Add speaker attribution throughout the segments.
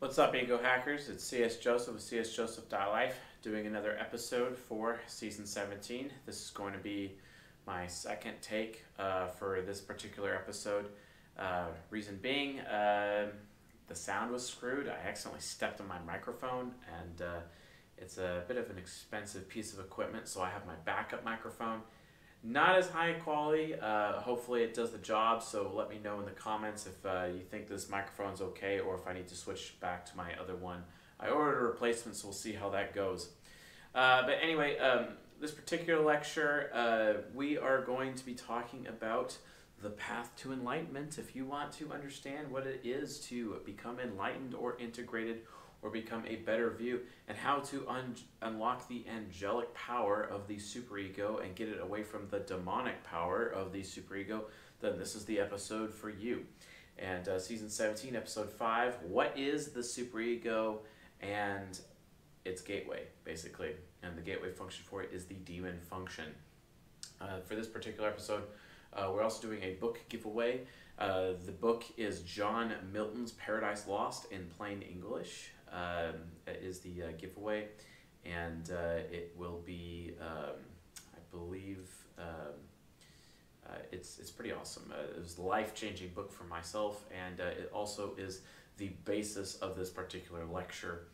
Speaker 1: What's up, Ego Hackers? It's CS Joseph with csjoseph.life doing another episode for season 17. This is going to be my second take uh, for this particular episode. Uh, reason being, uh, the sound was screwed. I accidentally stepped on my microphone, and uh, it's a bit of an expensive piece of equipment, so I have my backup microphone not as high quality. Uh, hopefully it does the job. So let me know in the comments if uh, you think this microphone's okay or if I need to switch back to my other one. I ordered a replacement, so we'll see how that goes. Uh, but anyway, um, this particular lecture, uh, we are going to be talking about the path to enlightenment. If you want to understand what it is to become enlightened or integrated or become a better view, and how to un- unlock the angelic power of the superego and get it away from the demonic power of the superego, then this is the episode for you. And uh, season 17, episode 5 What is the superego and its gateway, basically? And the gateway function for it is the demon function. Uh, for this particular episode, uh, we're also doing a book giveaway. Uh, the book is John Milton's Paradise Lost in plain English um, is the uh, giveaway, and uh, it will be, um, I believe, um, uh, it's it's pretty awesome. Uh, it was a life changing book for myself, and uh, it also is the basis of this particular lecture.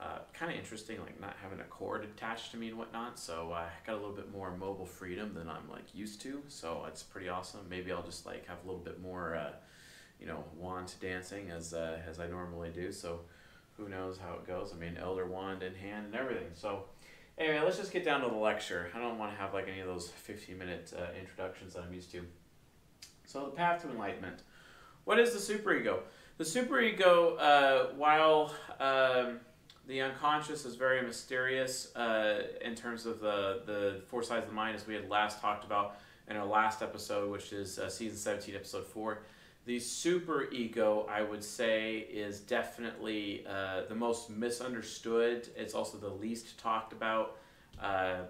Speaker 1: Uh, kind of interesting, like not having a cord attached to me and whatnot. So I got a little bit more mobile freedom than I'm like used to. So it's pretty awesome. Maybe I'll just like have a little bit more, you know, wand dancing as as I normally do. So who knows how it goes. I mean, elder wand in hand and everything. So, anyway, let's just get down to the lecture. I don't want to have like any of those 15 minute uh, introductions that I'm used to. So, the path to enlightenment. What is the superego? The superego, uh, while um, the unconscious is very mysterious uh, in terms of the, the four sides of the mind, as we had last talked about in our last episode, which is uh, season 17, episode 4 the super ego, I would say, is definitely uh, the most misunderstood. It's also the least talked about. Uh,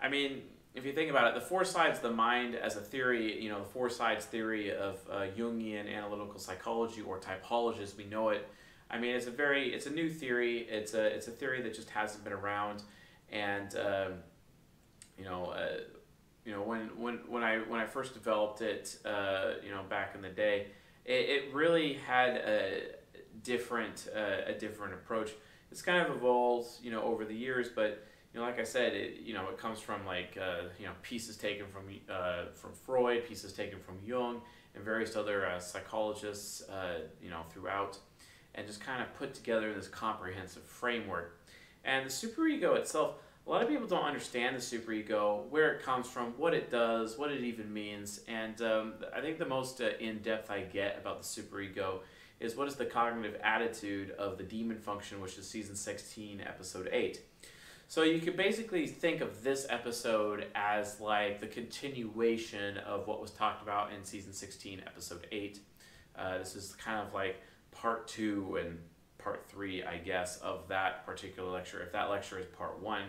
Speaker 1: I mean, if you think about it, the four sides of the mind as a theory, you know, the four sides theory of uh, Jungian analytical psychology or typology as we know it. I mean, it's a very, it's a new theory. It's a, it's a theory that just hasn't been around, and um, you know, uh, you know when when when I when I first developed it, uh, you know, back in the day, it, it really had a different uh, a different approach. It's kind of evolved, you know, over the years, but you know, like I said, it you know it comes from like uh, you know pieces taken from uh, from Freud, pieces taken from Jung, and various other uh, psychologists, uh, you know, throughout, and just kind of put together this comprehensive framework. And the superego itself a lot of people don't understand the superego, where it comes from, what it does, what it even means, and um, I think the most uh, in depth I get about the superego is what is the cognitive attitude of the demon function, which is season 16, episode 8. So you can basically think of this episode as like the continuation of what was talked about in season 16, episode 8. Uh, this is kind of like part two and part three, I guess, of that particular lecture. If that lecture is part one,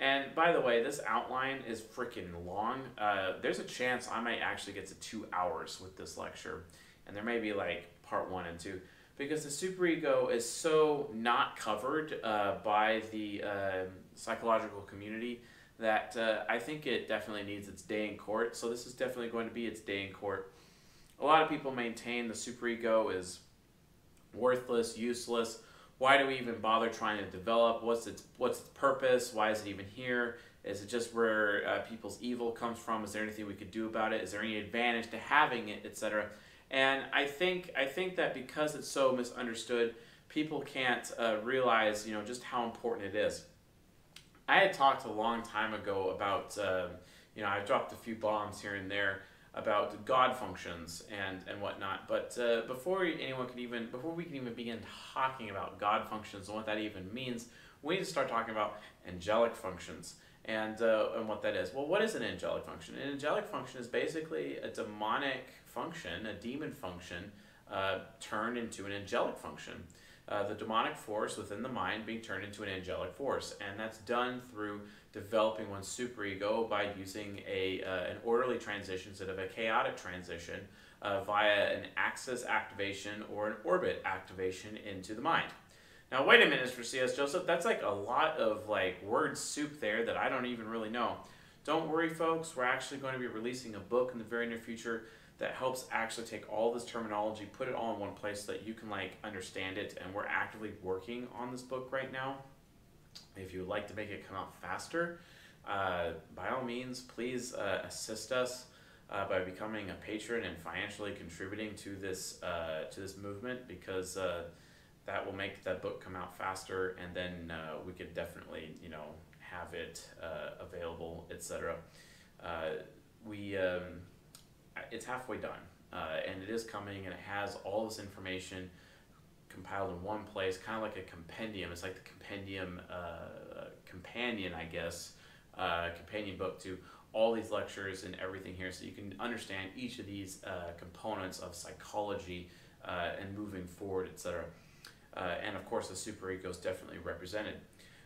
Speaker 1: and by the way, this outline is freaking long. Uh, there's a chance I might actually get to two hours with this lecture, and there may be like part one and two because the superego is so not covered uh, by the uh, psychological community that uh, I think it definitely needs its day in court. So this is definitely going to be its day in court. A lot of people maintain the superego is worthless, useless why do we even bother trying to develop? What's its what's its purpose? Why is it even here? Is it just where uh, people's evil comes from? Is there anything we could do about it? Is there any advantage to having it, etc.? And I think I think that because it's so misunderstood, people can't uh, realize you know just how important it is. I had talked a long time ago about uh, you know I dropped a few bombs here and there about God functions and, and whatnot. But uh, before anyone can even, before we can even begin talking about God functions and what that even means, we need to start talking about angelic functions and, uh, and what that is. Well, what is an angelic function? An angelic function is basically a demonic function, a demon function, uh, turned into an angelic function. Uh, the demonic force within the mind being turned into an angelic force. And that's done through developing one's superego by using a, uh, an orderly transition instead of a chaotic transition uh, via an axis activation or an orbit activation into the mind. Now, wait a minute, Mr. C.S. Joseph. That's like a lot of like word soup there that I don't even really know. Don't worry, folks. We're actually going to be releasing a book in the very near future that helps actually take all this terminology, put it all in one place so that you can like understand it. And we're actively working on this book right now. If you would like to make it come out faster, uh, by all means, please uh, assist us uh, by becoming a patron and financially contributing to this uh, to this movement because uh, that will make that book come out faster, and then uh, we could definitely you know have it available, etc. we um, it's halfway done, and it is coming, and it has all this information compiled in one place, kind of like a compendium. It's like the compendium uh, companion, I guess, uh, companion book to all these lectures and everything here, so you can understand each of these uh, components of psychology uh, and moving forward, etc. Uh, and of course, the superego is definitely represented.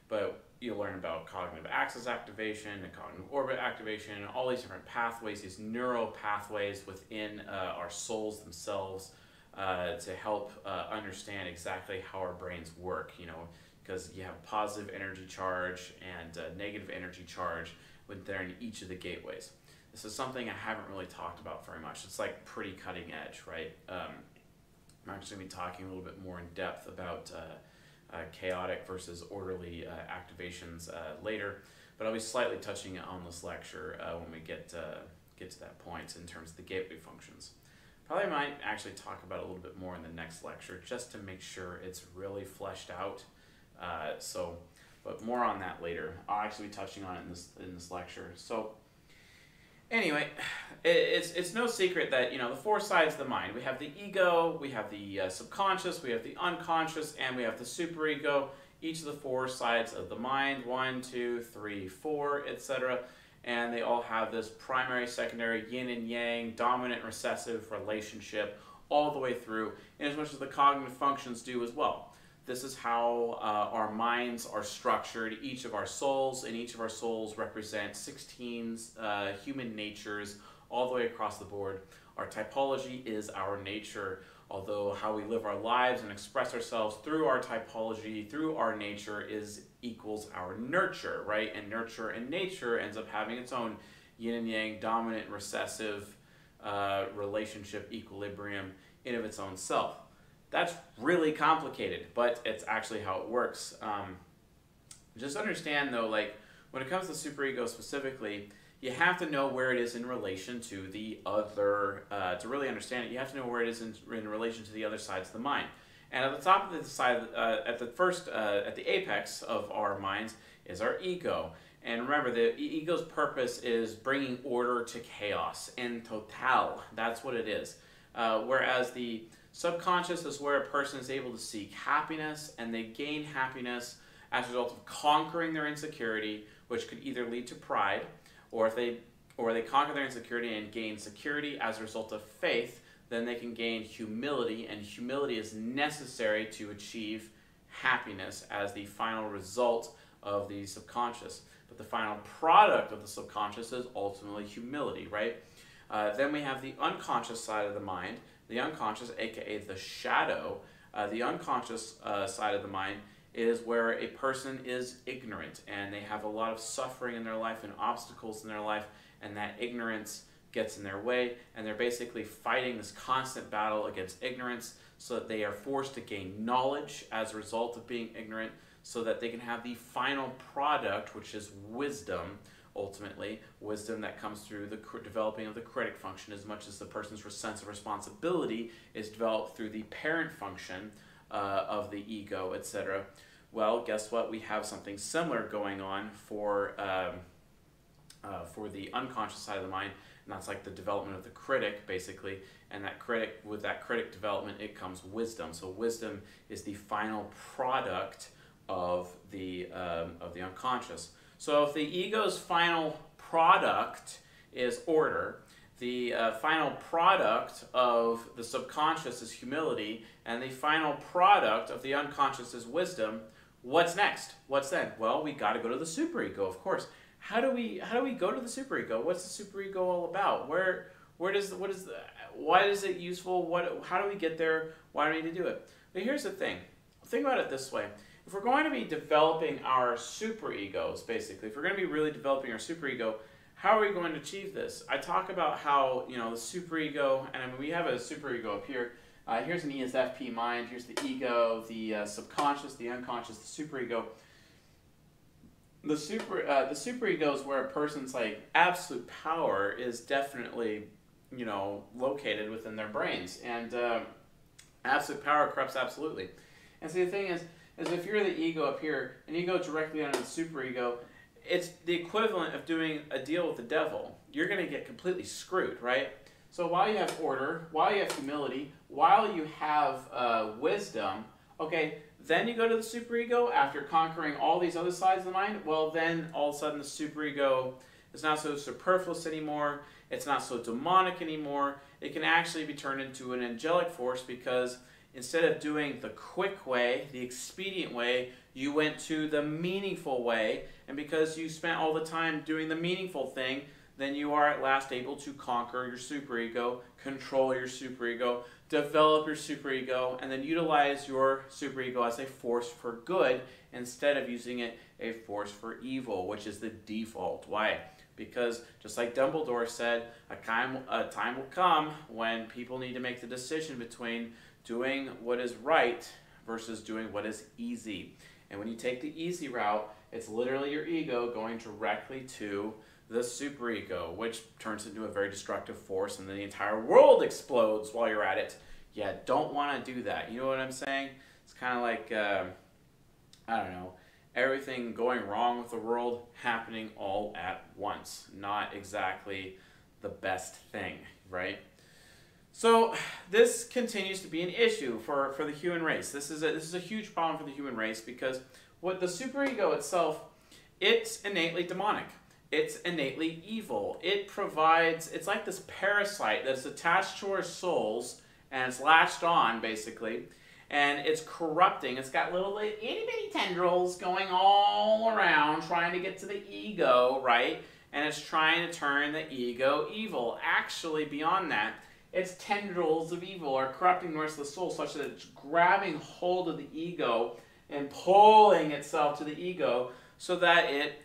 Speaker 1: But you'll learn about cognitive axis activation and cognitive orbit activation, all these different pathways, these neural pathways within uh, our souls themselves uh, to help uh, understand exactly how our brains work, you know, because you have positive energy charge and uh, negative energy charge within each of the gateways. This is something I haven't really talked about very much. It's like pretty cutting edge, right? Um, I'm actually going to be talking a little bit more in depth about uh, uh, chaotic versus orderly uh, activations later, but I'll be slightly touching it on this lecture when we get, get to that point in terms of the gateway functions. Probably might actually talk about a little bit more in the next lecture just to make sure it's really fleshed out. Uh, so, but more on that later. I'll actually be touching on it in this in this lecture. So, anyway, it, it's it's no secret that you know the four sides of the mind. We have the ego, we have the uh, subconscious, we have the unconscious, and we have the superego. Each of the four sides of the mind, one, two, three, four, etc and they all have this primary, secondary, yin and yang, dominant, recessive relationship all the way through, in as much as the cognitive functions do as well. This is how uh, our minds are structured. Each of our souls, and each of our souls represent 16 uh, human natures all the way across the board. Our typology is our nature, although how we live our lives and express ourselves through our typology, through our nature, is equals our nurture, right? And nurture and nature ends up having its own yin and yang, dominant, recessive uh, relationship, equilibrium in of its own self. That's really complicated, but it's actually how it works. Um, just understand though, like when it comes to superego specifically, you have to know where it is in relation to the other. Uh, to really understand it, you have to know where it is in, in relation to the other sides of the mind. And at the top of the side, uh, at the first, uh, at the apex of our minds is our ego. And remember, the ego's purpose is bringing order to chaos in total. That's what it is. Uh, whereas the subconscious is where a person is able to seek happiness and they gain happiness as a result of conquering their insecurity, which could either lead to pride, or if they or they conquer their insecurity and gain security as a result of faith, then they can gain humility, and humility is necessary to achieve happiness as the final result of the subconscious. But the final product of the subconscious is ultimately humility, right? Uh, then we have the unconscious side of the mind, the unconscious, aka the shadow. Uh, the unconscious uh, side of the mind is where a person is ignorant and they have a lot of suffering in their life and obstacles in their life, and that ignorance gets in their way, and they're basically fighting this constant battle against ignorance so that they are forced to gain knowledge as a result of being ignorant so that they can have the final product, which is wisdom, ultimately. Wisdom that comes through the developing of the critic function as much as the person's sense of responsibility is developed through the parent function uh, of the ego, etc. Well, guess what? We have something similar going on for, um, uh, for the unconscious side of the mind and that's like the development of the critic basically. And that critic with that critic development it comes wisdom. So wisdom is the final product of the um, of the unconscious. So if the ego's final product is order the uh, final product of the subconscious is humility and the final product of the unconscious is wisdom what's next? What's then? Well we got to go to the superego of course how do we how do we go to the superego? What's the superego all about? Where where does what is the why is it useful? What how do we get there? Why do we need to do it? But here's the thing: think about it this way. If we're going to be developing our superegos, basically, if we're going to be really developing our superego, how are we going to achieve this? I talk about how, you know, the superego, and I mean, we have a superego up here. Uh, here's an ESFP mind, here's the ego, the uh, subconscious, the unconscious, the superego. The super, uh, the superego is where a person's like absolute power is definitely, you know, located within their brains, and uh, absolute power corrupts absolutely. And so the thing is, is if you're the ego up here and you go directly under the superego, it's the equivalent of doing a deal with the devil. You're going to get completely screwed, right? So while you have order, while you have humility, while you have uh, wisdom, okay, then you go to the superego after conquering all these other sides of the mind. Well, then all of a sudden the superego is not so superfluous anymore. It's not so demonic anymore. It can actually be turned into an angelic force because instead of doing the quick way, the expedient way, you went to the meaningful way. And because you spent all the time doing the meaningful thing, then you are at last able to conquer your superego, control your superego, develop your superego, and then utilize your superego as a force for good instead of using it a force for evil, which is the default Why? Because just like Dumbledore said, a time, a time will come when people need to make the decision between doing what is right versus doing what is easy. And when you take the easy route, it's literally your ego going directly to the superego, which turns into a very destructive force, and then the entire world explodes while you're at it. Yeah, don't want to do that. You know what I'm saying? It's kind of like, uh, I don't know, everything going wrong with the world happening all at once. Not exactly the best thing, right? So this continues to be an issue for, for the human race. This is a, this is a huge problem for the human race because what the superego itself, it's innately demonic. It's innately evil. It provides, it's like this parasite that's attached to our souls and it's latched on basically and it's corrupting. It's got little itty bitty tendrils going all around trying to get to the ego, right? And it's trying to turn the ego evil. Actually, beyond that, its tendrils of evil are corrupting the rest of the soul such that it's grabbing hold of the ego and pulling itself to the ego so that it,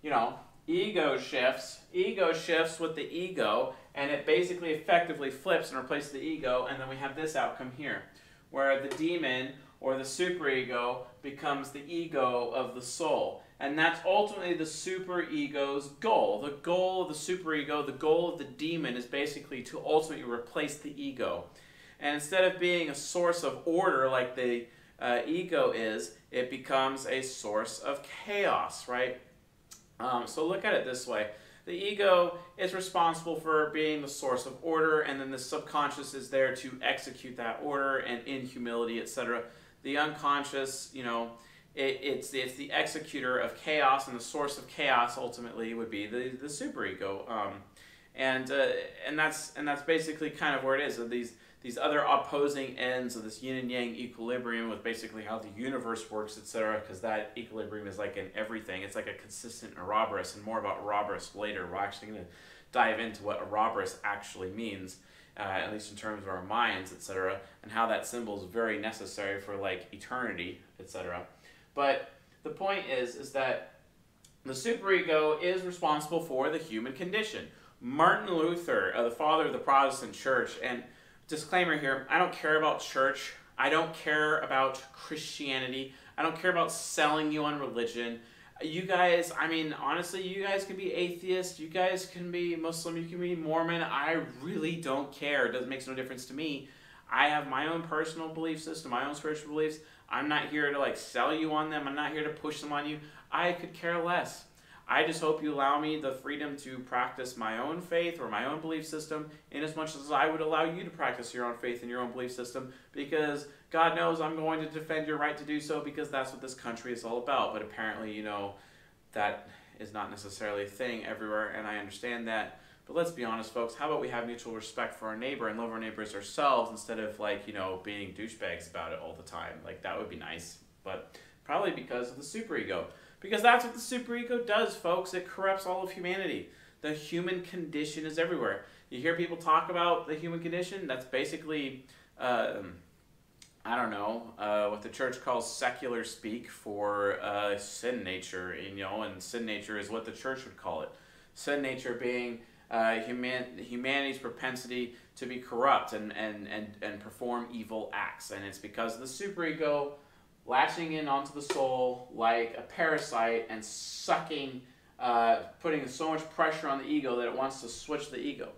Speaker 1: you know, ego shifts, ego shifts with the ego, and it basically effectively flips and replaces the ego, and then we have this outcome here, where the demon or the superego becomes the ego of the soul. And that's ultimately the superego's goal. The goal of the superego, the goal of the demon, is basically to ultimately replace the ego. And instead of being a source of order like the uh, ego is, it becomes a source of chaos, right? Um, so look at it this way. The ego is responsible for being the source of order, and then the subconscious is there to execute that order and in humility, etc. The unconscious, you know, it, it's, it's the executor of chaos, and the source of chaos ultimately would be the, the superego. Um, and, uh, and, that's, and that's basically kind of where it is. These, these other opposing ends of this yin and yang equilibrium with basically how the universe works, etc. Because that equilibrium is like in everything. It's like a consistent Ouroboros, and more about Ouroboros later. We're actually going to dive into what Ouroboros actually means. Uh, at least in terms of our minds, etc., and how that symbol is very necessary for like eternity, etc. But the point is, is that the superego is responsible for the human condition. Martin Luther, uh, the father of the Protestant church, and disclaimer here, I don't care about church. I don't care about Christianity. I don't care about selling you on religion. You guys, I mean, honestly, you guys can be atheist. You guys can be Muslim. You can be Mormon. I really don't care. It doesn't make no difference to me. I have my own personal belief system, my own spiritual beliefs. I'm not here to like sell you on them. I'm not here to push them on you. I could care less. I just hope you allow me the freedom to practice my own faith or my own belief system in as much as I would allow you to practice your own faith and your own belief system because God knows I'm going to defend your right to do so because that's what this country is all about. But apparently, you know, that is not necessarily a thing everywhere, and I understand that. But let's be honest, folks. How about we have mutual respect for our neighbor and love our neighbors ourselves instead of like you know being douchebags about it all the time? Like that would be nice, but probably because of the superego. Because that's what the superego does, folks. It corrupts all of humanity. The human condition is everywhere. You hear people talk about the human condition. That's basically um, I don't know, uh, what the church calls secular speak for uh, sin nature, you know, and sin nature is what the church would call it. Sin nature being uh, human, humanity's propensity to be corrupt and, and, and, and perform evil acts. And it's because of the superego latching in onto the soul like a parasite and sucking, uh, putting so much pressure on the ego that it wants to switch the ego.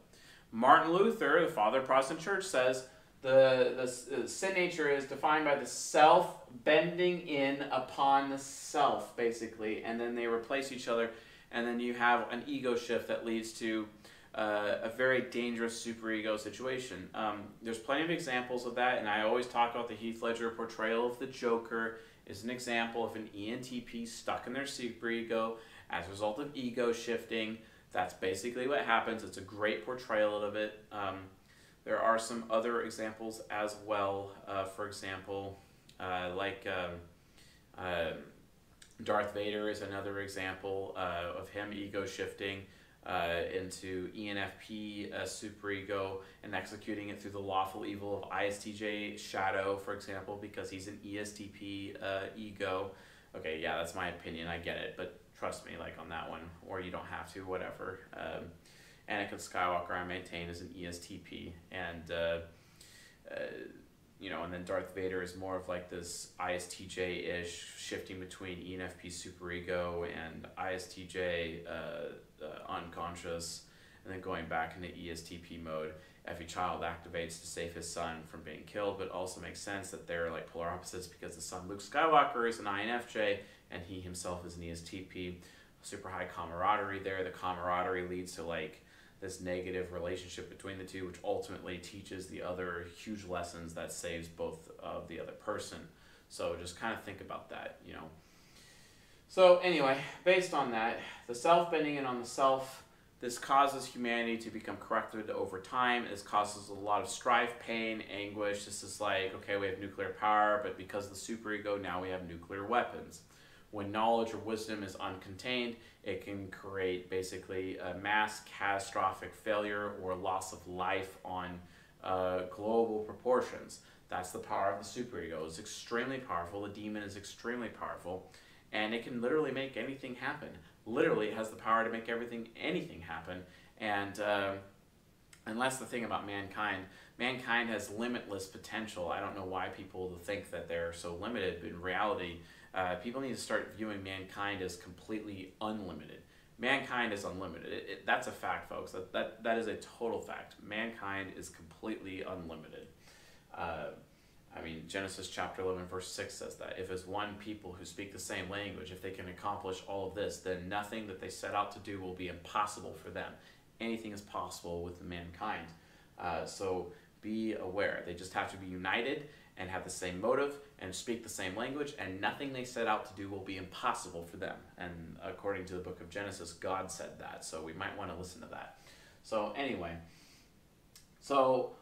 Speaker 1: Martin Luther, the father of Protestant church, says the, the, the sin nature is defined by the self bending in upon the self, basically, and then they replace each other, and then you have an ego shift that leads to uh, a very dangerous superego situation. Um, there's plenty of examples of that, and I always talk about the Heath Ledger portrayal of the Joker is an example of an ENTP stuck in their superego as a result of ego shifting. That's basically what happens. It's a great portrayal of it. Um, there are some other examples as well. Uh, for example, uh, like um, uh, Darth Vader is another example uh, of him ego shifting uh, into ENFP uh, superego and executing it through the lawful evil of ISTJ shadow, for example, because he's an ESTP uh, ego. Okay, yeah, that's my opinion. I get it, but trust me, like on that one, or you don't have to, whatever. Um, Anakin Skywalker, I maintain, is an ESTP, and uh, uh, you know, and then Darth Vader is more of like this ISTJ ish, shifting between ENFP superego and ISTJ uh, unconscious, and then going back into ESTP mode. Every child activates to save his son from being killed, but also makes sense that they're like polar opposites because the son Luke Skywalker is an INFJ and he himself is an ESTP. Super high camaraderie there. The camaraderie leads to like this negative relationship between the two, which ultimately teaches the other huge lessons that saves both of the other person. So just kind of think about that, you know. So anyway, based on that, the self bending in on the self, this causes humanity to become corrupted over time. This causes a lot of strife, pain, anguish. This is like, okay, we have nuclear power, but because of the superego, now we have nuclear weapons. When knowledge or wisdom is uncontained, it can create basically a mass catastrophic failure or loss of life on uh, global proportions. That's the power of the superego. It's extremely powerful. The demon is extremely powerful, and it can literally make anything happen. Literally, has the power to make everything, anything happen. And uh, and that's the thing about mankind. Mankind has limitless potential. I don't know why people think that they're so limited, but in reality, uh, people need to start viewing mankind as completely unlimited. Mankind is unlimited. It, it, that's a fact, folks. That, that, that is a total fact. Mankind is completely unlimited. Uh, I mean, Genesis chapter 11, verse 6 says that. If as one people who speak the same language, if they can accomplish all of this, then nothing that they set out to do will be impossible for them. Anything is possible with mankind. Uh, so be aware. They just have to be united and have the same motive and speak the same language, and nothing they set out to do will be impossible for them. And according to the book of Genesis, God said that, so we might want to listen to that. So, anyway, so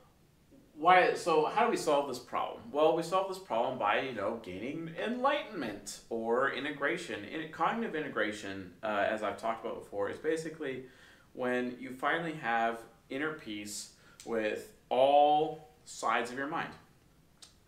Speaker 1: why so how do we solve this problem? Well we solve this problem by you know gaining enlightenment or integration. In cognitive integration uh, as i've talked about before is basically when you finally have inner peace with all sides of your mind.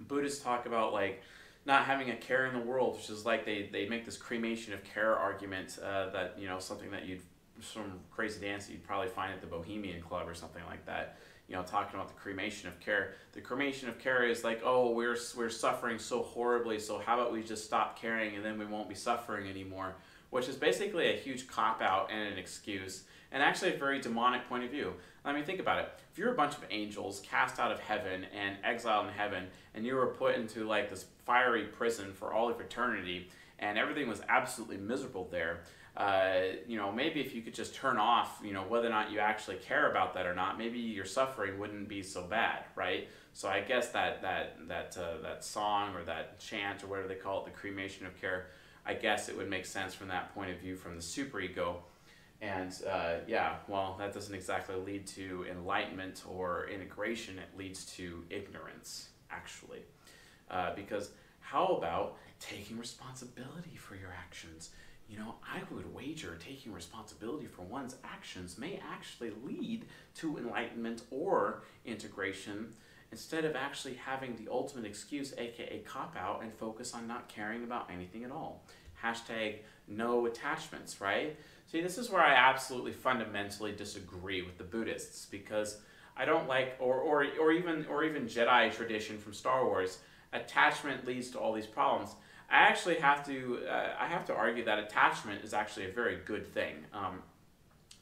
Speaker 1: Buddhists talk about like not having a care in the world, which is like they, they make this cremation of care argument uh, that you know something that you'd some crazy dance you'd probably find at the Bohemian Club or something like that. You know, talking about the cremation of care. The cremation of care is like, oh, we're we're suffering so horribly, so how about we just stop caring and then we won't be suffering anymore? Which is basically a huge cop out and an excuse, and actually a very demonic point of view. I mean, think about it. If you're a bunch of angels cast out of heaven and exiled in heaven, and you were put into like this fiery prison for all of eternity, and everything was absolutely miserable there, uh, you know, maybe if you could just turn off, you know, whether or not you actually care about that or not, maybe your suffering wouldn't be so bad, right? So I guess that that that uh, that song or that chant or whatever they call it, the cremation of care, I guess it would make sense from that point of view from the superego and uh, yeah, well, that doesn't exactly lead to enlightenment or integration. It leads to ignorance, actually. Uh, because how about taking responsibility for your actions? You know, I would wager taking responsibility for one's actions may actually lead to enlightenment or integration instead of actually having the ultimate excuse, aka cop out, and focus on not caring about anything at all. Hashtag no attachments, right? See, this is where I absolutely fundamentally disagree with the Buddhists because I don't like, or, or, or even or even Jedi tradition from Star Wars. Attachment leads to all these problems. I actually have to uh, I have to argue that attachment is actually a very good thing. Um,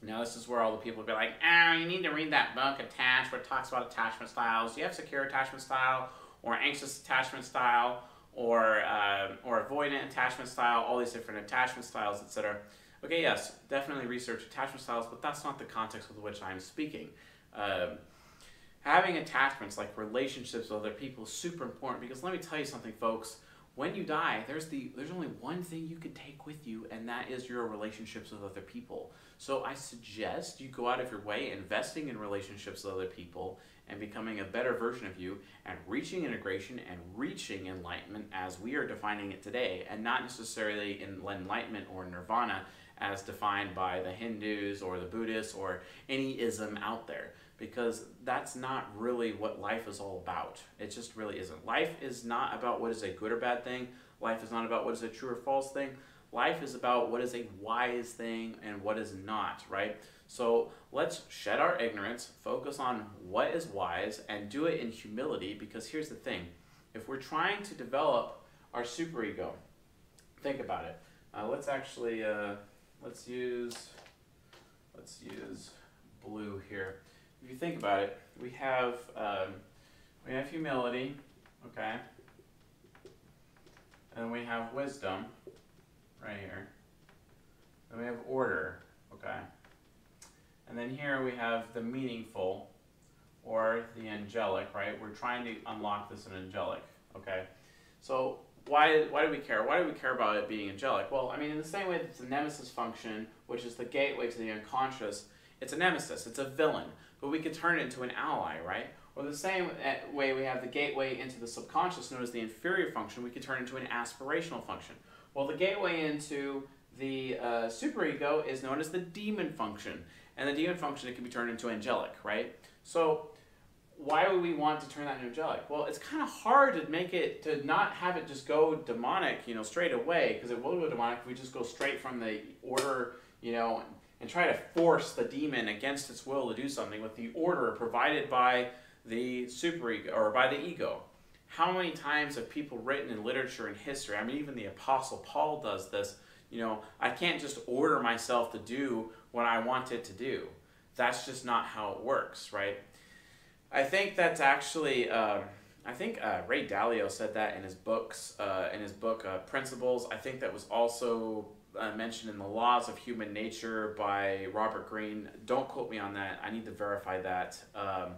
Speaker 1: now this is where all the people be like, "Ah, you need to read that book, Attached, where it talks about attachment styles. You have secure attachment style, or anxious attachment style, or uh, or avoidant attachment style. All these different attachment styles, etc." Okay, yes, definitely research attachment styles, but that's not the context with which I'm speaking. Um, having attachments like relationships with other people is super important because let me tell you something, folks. When you die, there's the there's only one thing you can take with you, and that is your relationships with other people. So I suggest you go out of your way investing in relationships with other people and becoming a better version of you and reaching integration and reaching enlightenment as we are defining it today, and not necessarily in enlightenment or nirvana as defined by the Hindus or the Buddhists or any ism out there because that's not really what life is all about. It just really isn't. Life is not about what is a good or bad thing. Life is not about what is a true or false thing. Life is about what is a wise thing and what is not, right? So let's shed our ignorance, focus on what is wise, and do it in humility because here's the thing. If we're trying to develop our superego, think about it. Uh, let's actually uh, let's use let's use blue here. If you think about it, we have um, we have humility, okay, and we have wisdom right here. Then we have order, okay, and then here we have the meaningful or the angelic, right? We're trying to unlock this in angelic, okay. So why, why do we care? Why do we care about it being angelic? Well, I mean, in the same way that the nemesis function, which is the gateway to the unconscious, it's a nemesis, it's a villain, but we could turn it into an ally, right? Or the same eh, way we have the gateway into the subconscious, known as the inferior function, we could turn into an aspirational function. Well, the gateway into the uh, superego is known as the demon function, and the demon function it can be turned into angelic, right? So why would we want to turn that into angelic? Well, it's kind of hard to make it, to not have it just go demonic, you know, straight away, because it will go demonic if we just go straight from the order, you know, and try to force the demon against its will to do something with the order provided by the superego, or by the ego. How many times have people written in literature and history, I mean, even the Apostle Paul does this, you know, I can't just order myself to do what I want it to do. That's just not how it works, right? I think that's actually. Um, I think uh, Ray Dalio said that in his books, uh, in his book uh, Principles. I think that was also uh, mentioned in the Laws of Human Nature by Robert Greene. Don't quote me on that. I need to verify that. Um,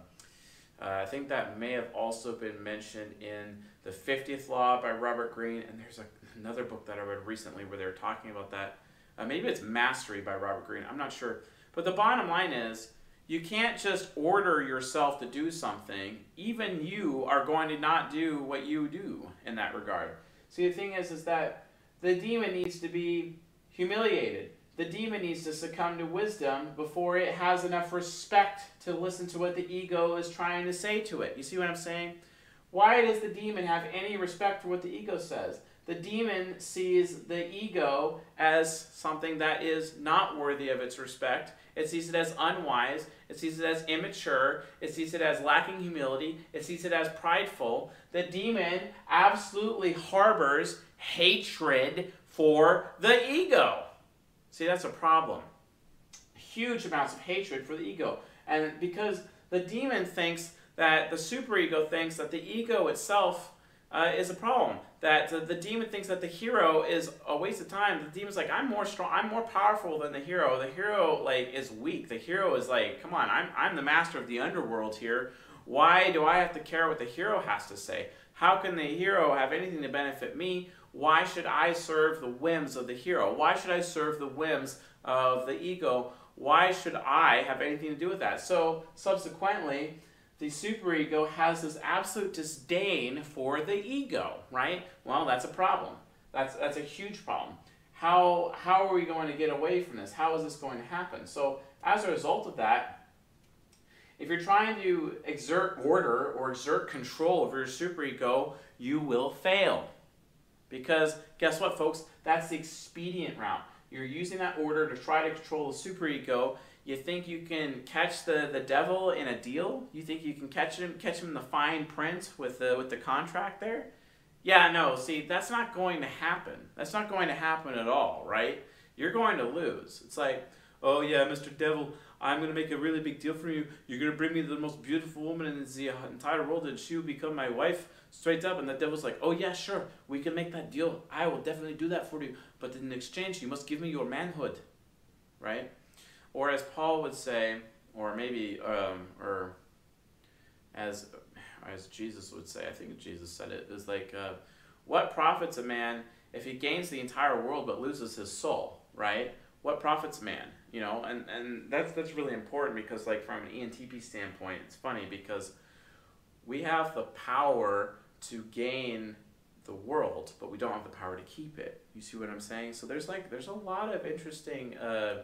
Speaker 1: uh, I think that may have also been mentioned in the 50th Law by Robert Greene. And there's a, another book that I read recently where they were talking about that. Uh, maybe it's Mastery by Robert Greene. I'm not sure. But the bottom line is you can't just order yourself to do something. Even you are going to not do what you do in that regard. See, the thing is, is that the demon needs to be humiliated. The demon needs to succumb to wisdom before it has enough respect to listen to what the ego is trying to say to it. You see what I'm saying? Why does the demon have any respect for what the ego says? The demon sees the ego as something that is not worthy of its respect it sees it as unwise. It sees it as immature. It sees it as lacking humility. It sees it as prideful. The demon absolutely harbors hatred for the ego. See, that's a problem. Huge amounts of hatred for the ego. And because the demon thinks that the superego thinks that the ego itself uh, is a problem. That the, the, demon thinks that the hero is a waste of time. The demon's like, I'm more strong, I'm more powerful than the hero. The hero like is weak. The hero is like, come on, I'm I'm the master of the underworld here. Why do I have to care what the hero has to say? How can the hero have anything to benefit me? Why should I serve the whims of the hero? Why should I serve the whims of the ego? Why should I have anything to do with that? So subsequently, the superego has this absolute disdain for the ego, right? Well, that's a problem. That's, that's a huge problem. How, how are we going to get away from this? How is this going to happen? So as a result of that, if you're trying to exert order or exert control over your superego, you will fail. Because guess what, folks? That's the expedient route. You're using that order to try to control the superego. You think you can catch the, the devil in a deal? You think you can catch him catch him in the fine print with the with the contract there? Yeah, no, see, that's not going to happen. That's not going to happen at all, right? You're going to lose. It's like, oh yeah, Mr. Devil, I'm going to make a really big deal for you. You're going to bring me the most beautiful woman in the entire world, and she will become my wife straight up. And the devil's like, oh yeah, sure, we can make that deal. I will definitely do that for you. But in exchange, you must give me your manhood, right? Or as Paul would say, or maybe, um, or as as Jesus would say, I think Jesus said it, is like, uh, what profits a man if he gains the entire world but loses his soul, right? What profits man, you know? And, and that's, that's really important because, like, from an ENTP standpoint, it's funny because we have the power to gain the world, but we don't have the power to keep it. You see what I'm saying? So there's like there's a lot of interesting uh,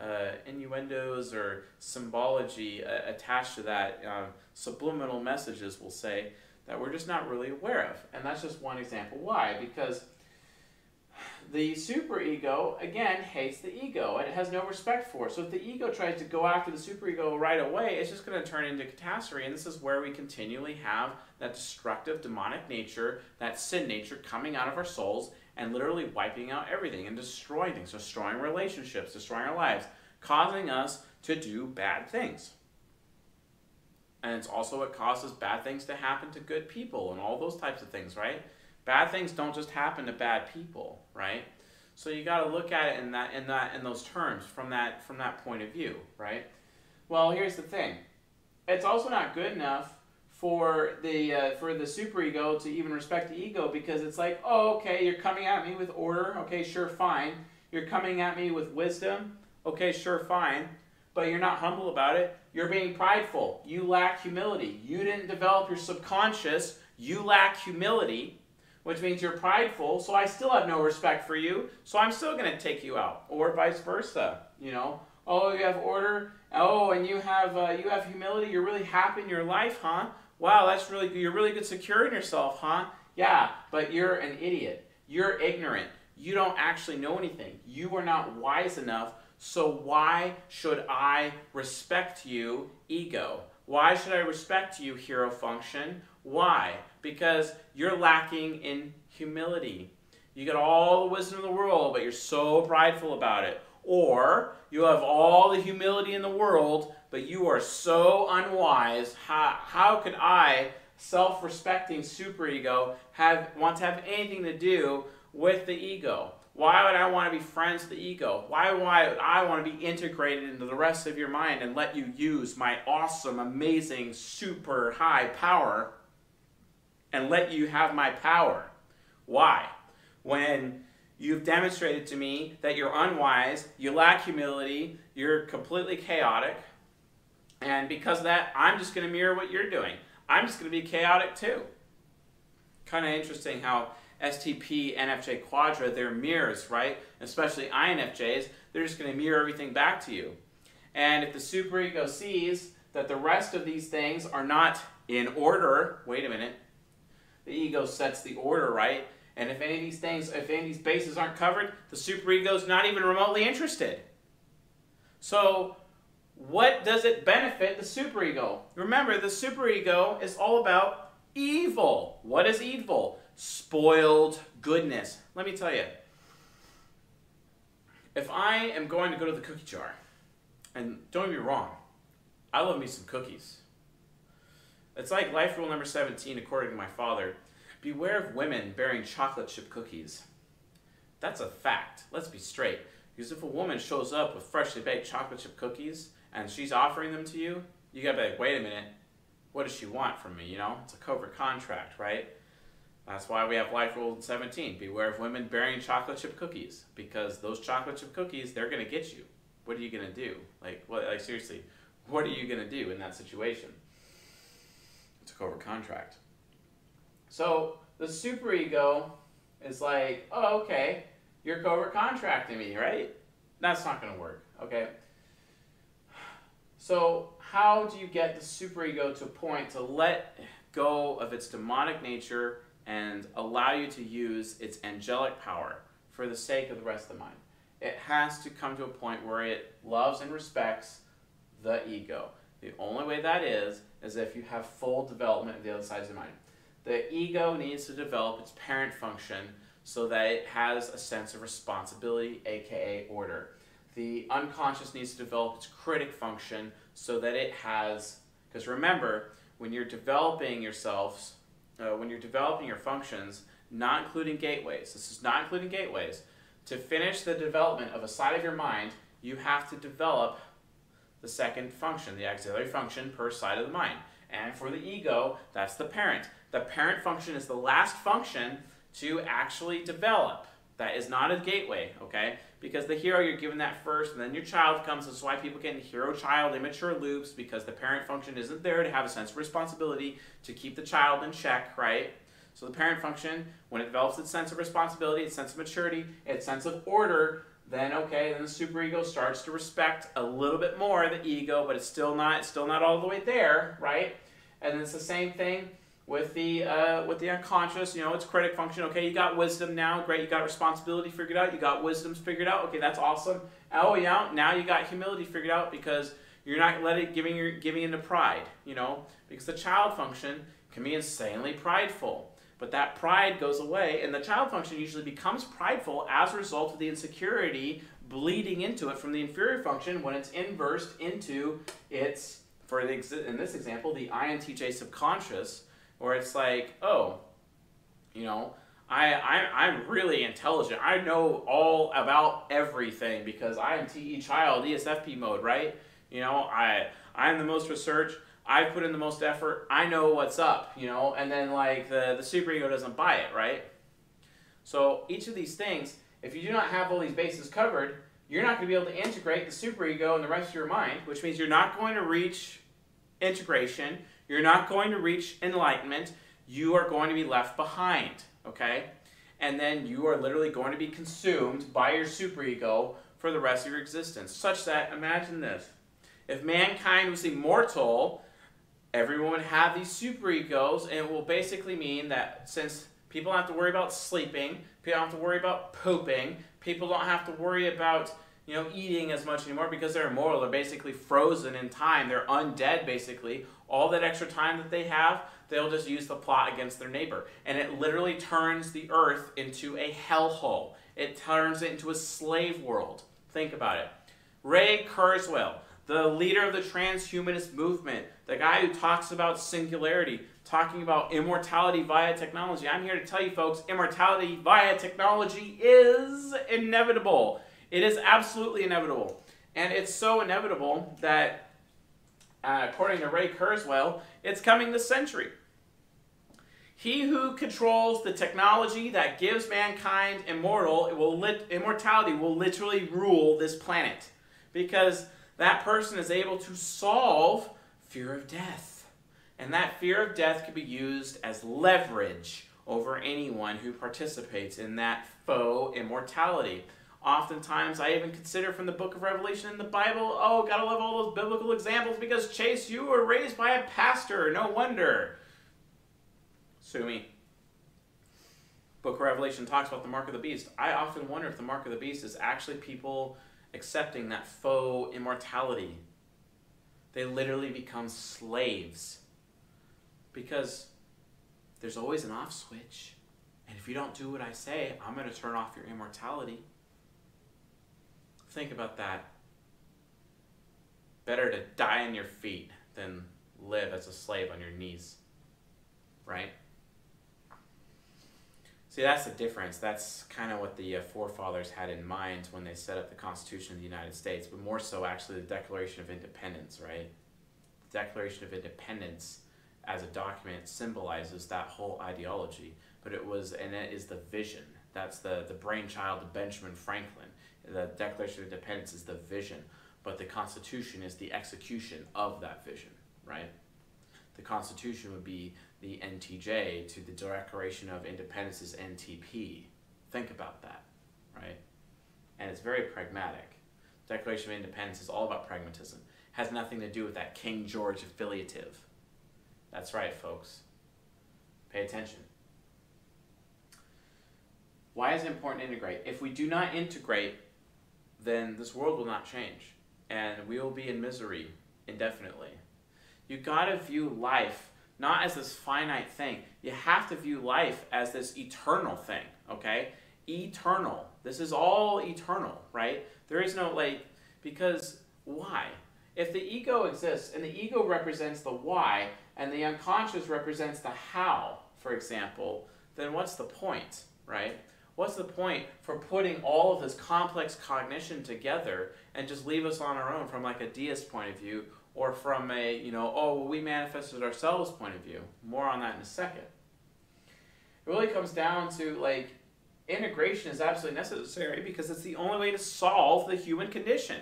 Speaker 1: uh, innuendos or symbology uh, attached to that, uh, subliminal messages, we'll say, that we're just not really aware of. And that's just one example. Why? Because the superego, again, hates the ego and it has no respect for it. So if the ego tries to go after the superego right away, it's just going to turn into catastrophe. And this is where we continually have that destructive demonic nature, that sin nature coming out of our souls and literally wiping out everything and destroying things, destroying relationships, destroying our lives, causing us to do bad things. And it's also what causes bad things to happen to good people and all those types of things, right? Bad things don't just happen to bad people, right? So you got to look at it in that in that in those terms from that from that point of view, right? Well, here's the thing. It's also not good enough for the uh, for the superego to even respect the ego because it's like, oh, okay, you're coming at me with order. Okay, sure, fine. You're coming at me with wisdom. Okay, sure, fine. But you're not humble about it. You're being prideful. You lack humility. You didn't develop your subconscious. You lack humility, which means you're prideful. So I still have no respect for you. So I'm still going to take you out, or vice versa. You know, oh, you have order. Oh, and you have uh, you have humility. You're really happy in your life, huh? Wow, that's really good. You're really good securing yourself, huh? Yeah, but you're an idiot. You're ignorant. You don't actually know anything. You are not wise enough. So why should I respect you, ego? Why should I respect you, hero function? Why? Because you're lacking in humility. You got all the wisdom in the world, but you're so prideful about it. Or you have all the humility in the world, but you are so unwise. How, how could I, self-respecting superego, have want to have anything to do with the ego? Why would I want to be friends with the ego? Why, Why would I want to be integrated into the rest of your mind and let you use my awesome, amazing, super high power and let you have my power? Why? When you've demonstrated to me that you're unwise, you lack humility, you're completely chaotic, and because of that, I'm just going to mirror what you're doing. I'm just going to be chaotic too. Kind of interesting how STP, NFJ Quadra, they're mirrors, right? Especially INFJs, they're just going to mirror everything back to you. And if the superego sees that the rest of these things are not in order, wait a minute, the ego sets the order, right? And if any of these things, if any of these bases aren't covered, the superego is not even remotely interested. So what does it benefit the superego? Remember, the superego is all about evil. What is evil? Spoiled goodness. Let me tell you. If I am going to go to the cookie jar, and don't get me wrong, I love me some cookies. It's like life rule number 17, according to my father beware of women bearing chocolate chip cookies. That's a fact. Let's be straight. Because if a woman shows up with freshly baked chocolate chip cookies, and she's offering them to you, you gotta be like, wait a minute, what does she want from me? You know, it's a covert contract, right? That's why we have Life Rule 17. Beware of women bearing chocolate chip cookies because those chocolate chip cookies, they're gonna get you. What are you gonna do? Like, what? Like seriously, what are you gonna do in that situation? It's a covert contract. So the superego is like, oh, okay, you're covert contracting me, right? That's not gonna work. Okay. So how do you get the superego to a point to let go of its demonic nature and allow you to use its angelic power for the sake of the rest of the mind? It has to come to a point where it loves and respects the ego. The only way that is is if you have full development of the other sides of the mind. The ego needs to develop its parent function so that it has a sense of responsibility, aka order. The unconscious needs to develop its critic function so that it has, because remember, when you're developing yourselves, uh, when you're developing your functions, not including gateways, this is not including gateways, to finish the development of a side of your mind, you have to develop the second function, the auxiliary function per side of the mind. And for the ego, that's the parent. The parent function is the last function to actually develop. That is not a gateway, okay? Because the hero, you're given that first, and then your child comes. That's why people get in hero child immature loops, because the parent function isn't there to have a sense of responsibility to keep the child in check, right? So the parent function, when it develops its sense of responsibility, its sense of maturity, its sense of order, then okay, then the superego starts to respect a little bit more the ego, but it's still not it's still not all the way there, right? And it's the same thing with the uh, with the unconscious. You know, it's critic function. Okay, you got wisdom now. Great, you got responsibility figured out. You got wisdom figured out. Okay, that's awesome. Oh yeah, now you got humility figured out because you're not letting giving your giving into pride. You know, because the child function can be insanely prideful. But that pride goes away, and the child function usually becomes prideful as a result of the insecurity bleeding into it from the inferior function when it's inversed into its, for the, in this example, the INTJ subconscious, where it's like, oh, you know, I, I, I'm really intelligent. I know all about everything because I am TE child, ESFP mode, right? You know, I, I'm the most research. I put in the most effort. I know what's up, you know, and then like the, the superego doesn't buy it, right? So each of these things, if you do not have all these bases covered, you're not going to be able to integrate the superego and the rest of your mind, which means you're not going to reach integration. You're not going to reach enlightenment. You are going to be left behind, okay? And then you are literally going to be consumed by your superego for the rest of your existence. Such that, imagine this. If mankind was immortal, everyone have these superegos, and it will basically mean that since people don't have to worry about sleeping, people don't have to worry about pooping, people don't have to worry about you know eating as much anymore because they're immortal. They're basically frozen in time. They're undead basically. All that extra time that they have, they'll just use the plot against their neighbor, and it literally turns the earth into a hellhole. It turns it into a slave world. Think about it. Ray Kurzweil, the leader of the transhumanist movement, the guy who talks about singularity, talking about immortality via technology. I'm here to tell you folks, immortality via technology is inevitable. It is absolutely inevitable. And it's so inevitable that, uh, according to Ray Kurzweil, it's coming this century. He who controls the technology that gives mankind immortal, it will lit- immortality will literally rule this planet. Because that person is able to solve fear of death. And that fear of death can be used as leverage over anyone who participates in that faux immortality. Oftentimes, I even consider from the book of Revelation in the Bible, oh, gotta love all those biblical examples because Chase, you were raised by a pastor. No wonder. Sue me. Book of Revelation talks about the mark of the beast. I often wonder if the mark of the beast is actually people accepting that faux immortality. They literally become slaves because there's always an off switch. And if you don't do what I say, I'm going to turn off your immortality. Think about that. Better to die on your feet than live as a slave on your knees. Right? See, that's the difference. That's kind of what the uh, forefathers had in mind when they set up the Constitution of the United States, but more so actually the Declaration of Independence, right? The Declaration of Independence as a document symbolizes that whole ideology, but it was, and it is the vision. That's the, the brainchild of Benjamin Franklin. The Declaration of Independence is the vision, but the Constitution is the execution of that vision, right? The Constitution would be the NTJ to the Declaration of Independence is NTP. Think about that, right? And it's very pragmatic. Declaration of Independence is all about pragmatism. has nothing to do with that King George affiliative. That's right, folks. Pay attention. Why is it important to integrate? If we do not integrate, then this world will not change and we will be in misery indefinitely. You gotta view life not as this finite thing. You have to view life as this eternal thing, okay? Eternal. This is all eternal, right? There is no, like, because why? If the ego exists and the ego represents the why and the unconscious represents the how, for example, then what's the point, right? What's the point for putting all of this complex cognition together and just leave us on our own from like a deist point of view or from a, you know, oh, well, we manifested ourselves point of view? More on that in a second. It really comes down to like integration is absolutely necessary because it's the only way to solve the human condition.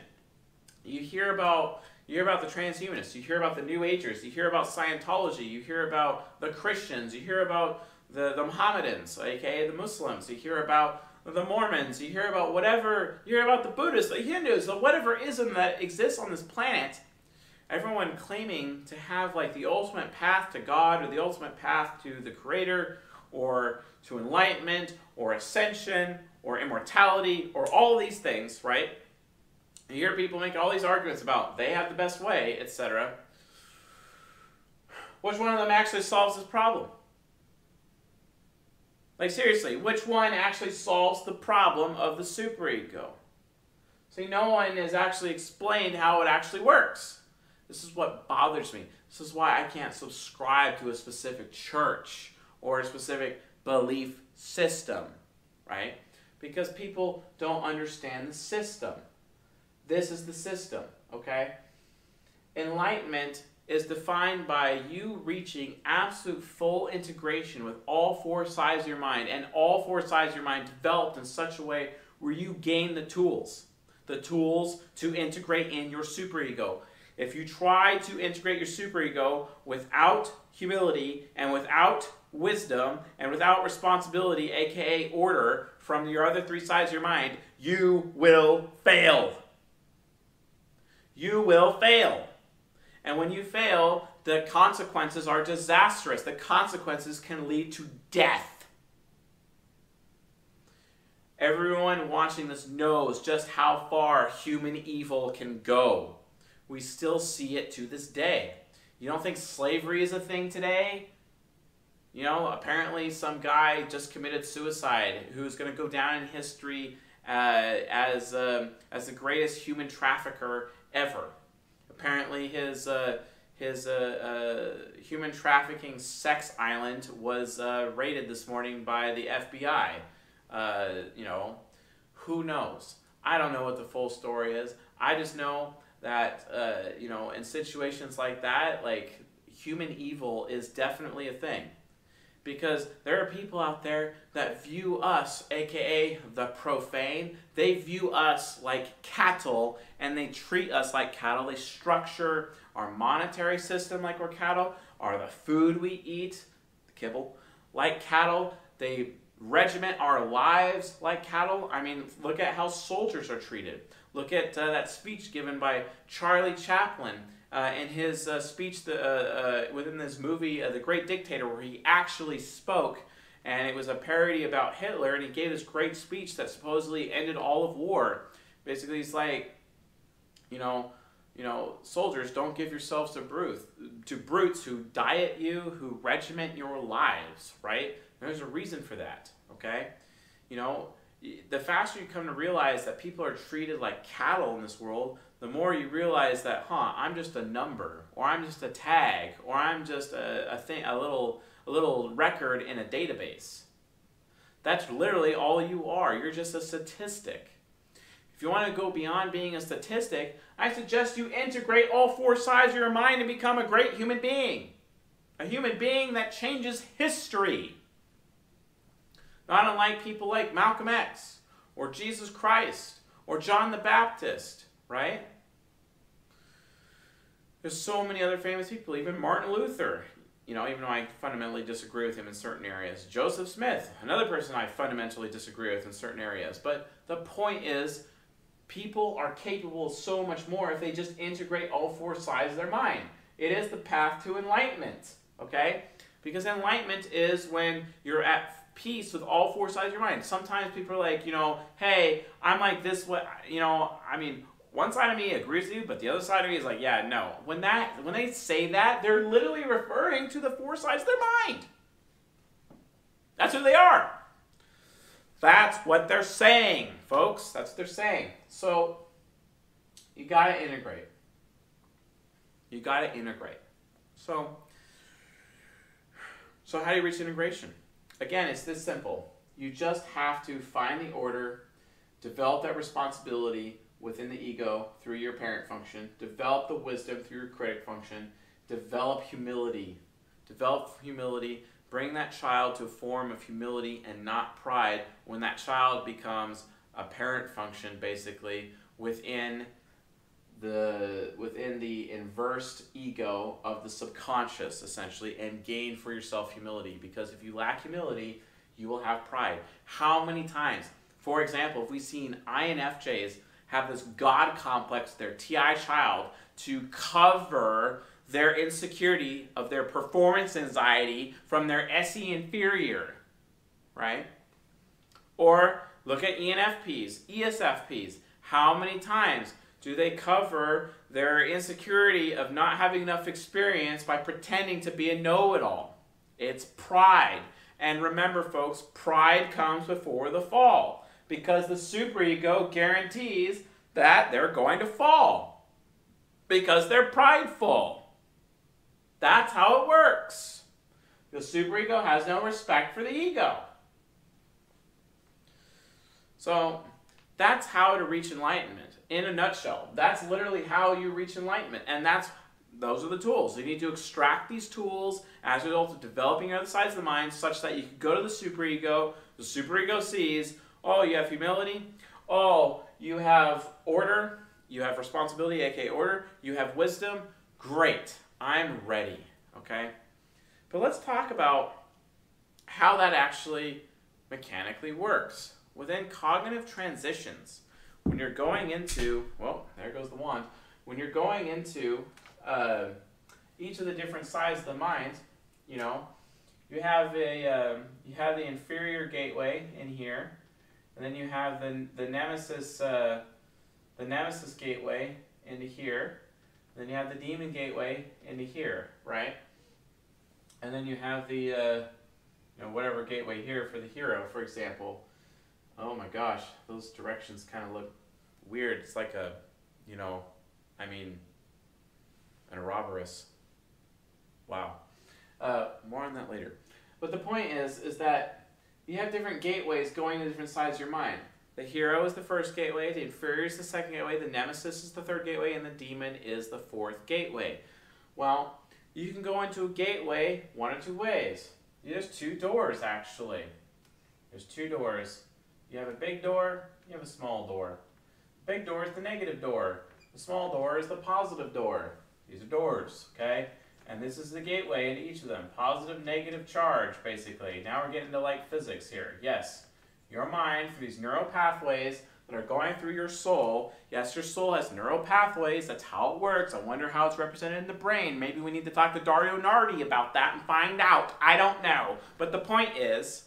Speaker 1: You hear about you hear about the transhumanists, you hear about the New Agers, you hear about Scientology, you hear about the Christians, you hear about the, the Mohammedans, aka the Muslims, you hear about the Mormons, you hear about whatever, you hear about the Buddhists, the Hindus, the whatever ism that exists on this planet. Everyone claiming to have like the ultimate path to God or the ultimate path to the Creator or to enlightenment or ascension or immortality or all these things, right? You hear people make all these arguments about they have the best way, etc. Which one of them actually solves this problem? Like, seriously, which one actually solves the problem of the superego? See, no one has actually explained how it actually works. This is what bothers me. This is why I can't subscribe to a specific church or a specific belief system, right? Because people don't understand the system. This is the system, okay? Enlightenment is defined by you reaching absolute full integration with all four sides of your mind and all four sides of your mind developed in such a way where you gain the tools the tools to integrate in your superego if you try to integrate your superego without humility and without wisdom and without responsibility aka order from your other three sides of your mind you will fail you will fail and when you fail, the consequences are disastrous. The consequences can lead to death. Everyone watching this knows just how far human evil can go. We still see it to this day. You don't think slavery is a thing today? You know, apparently some guy just committed suicide who's going to go down in history uh, as, uh, as the greatest human trafficker ever. Apparently, his uh, his uh, uh, human trafficking sex island was uh, raided this morning by the FBI. You know, who knows? I don't know what the full story is. I just know that uh, you know, in situations like that, like human evil is definitely a thing because there are people out there that view us, aka the profane, they view us like cattle and they treat us like cattle. They structure our monetary system like we're cattle, or the food we eat, the kibble, like cattle. They regiment our lives like cattle. I mean, look at how soldiers are treated. Look at uh, that speech given by Charlie Chaplin uh, in his uh, speech the, uh, uh, within this movie, uh, The Great Dictator, where he actually spoke, and it was a parody about Hitler, and he gave this great speech that supposedly ended all of war. Basically, he's like, you know, you know, soldiers, don't give yourselves to brutes, to brutes who diet you, who regiment your lives, right? There's a reason for that, okay? You know, the faster you come to realize that people are treated like cattle in this world, the more you realize that, huh, I'm just a number, or I'm just a tag, or I'm just a, a thing, a little, a little record in a database. That's literally all you are. You're just a statistic. If you want to go beyond being a statistic, I suggest you integrate all four sides of your mind and become a great human being. A human being that changes history. Not unlike people like Malcolm X, or Jesus Christ, or John the Baptist right? There's so many other famous people, even Martin Luther, you know, even though I fundamentally disagree with him in certain areas. Joseph Smith, another person I fundamentally disagree with in certain areas. But the point is, people are capable of so much more if they just integrate all four sides of their mind. It is the path to enlightenment, okay? Because enlightenment is when you're at peace with all four sides of your mind. Sometimes people are like, you know, hey, I'm like this way, you know, I mean, one side of me agrees with you, but the other side of me is like, yeah, no. When that when they say that, they're literally referring to the four sides of their mind. That's who they are. That's what they're saying, folks. That's what they're saying. So you got to integrate. You got to integrate. So so how do you reach integration? Again, it's this simple. You just have to find the order, develop that responsibility within the ego through your parent function, develop the wisdom through your critic function, develop humility. Develop humility, bring that child to a form of humility and not pride when that child becomes a parent function basically within the within the inversed ego of the subconscious essentially and gain for yourself humility. Because if you lack humility you will have pride. How many times? For example if we've seen infjs have this god complex their ti child to cover their insecurity of their performance anxiety from their se inferior right? Or look at enfps esfps how many times do they cover their insecurity of not having enough experience by pretending to be a know it all? It's pride. And remember, folks, pride comes before the fall because the superego guarantees that they're going to fall because they're prideful. That's how it works. The superego has no respect for the ego. So that's how to reach enlightenment in a nutshell. That's literally how you reach enlightenment. And that's those are the tools. You need to extract these tools as a result of developing other sides of the mind such that you can go to the superego. The superego sees, oh, you have humility. Oh, you have order. You have responsibility, aka order. You have wisdom. Great. I'm ready. Okay? But let's talk about how that actually mechanically works. Within cognitive transitions, when you're going into, well, there goes the wand. When you're going into uh, each of the different sides of the mind, you know, you have a um, you have the inferior gateway in here, and then you have the the nemesis uh, the nemesis gateway into here. Then you have the demon gateway into here, right? And then you have the uh, you know whatever gateway here for the hero, for example. Oh my gosh, those directions kind of look weird. It's like a, you know, I mean, an Ouroboros. Wow. Uh, more on that later. But the point is, is that you have different gateways going to different sides of your mind. The hero is the first gateway, the inferior is the second gateway, the nemesis is the third gateway, and the demon is the fourth gateway. Well, you can go into a gateway one or two ways. There's two doors, actually. There's two doors. You have a big door, you have a small door. The big door is the negative door. The small door is the positive door. These are doors, okay? And this is the gateway into each of them. Positive, negative charge, basically. Now we're getting to like physics here. Yes, your mind, through these neural pathways that are going through your soul, yes, your soul has neural pathways. That's how it works. I wonder how it's represented in the brain. Maybe we need to talk to Dario Nardi about that and find out. I don't know. But the point is,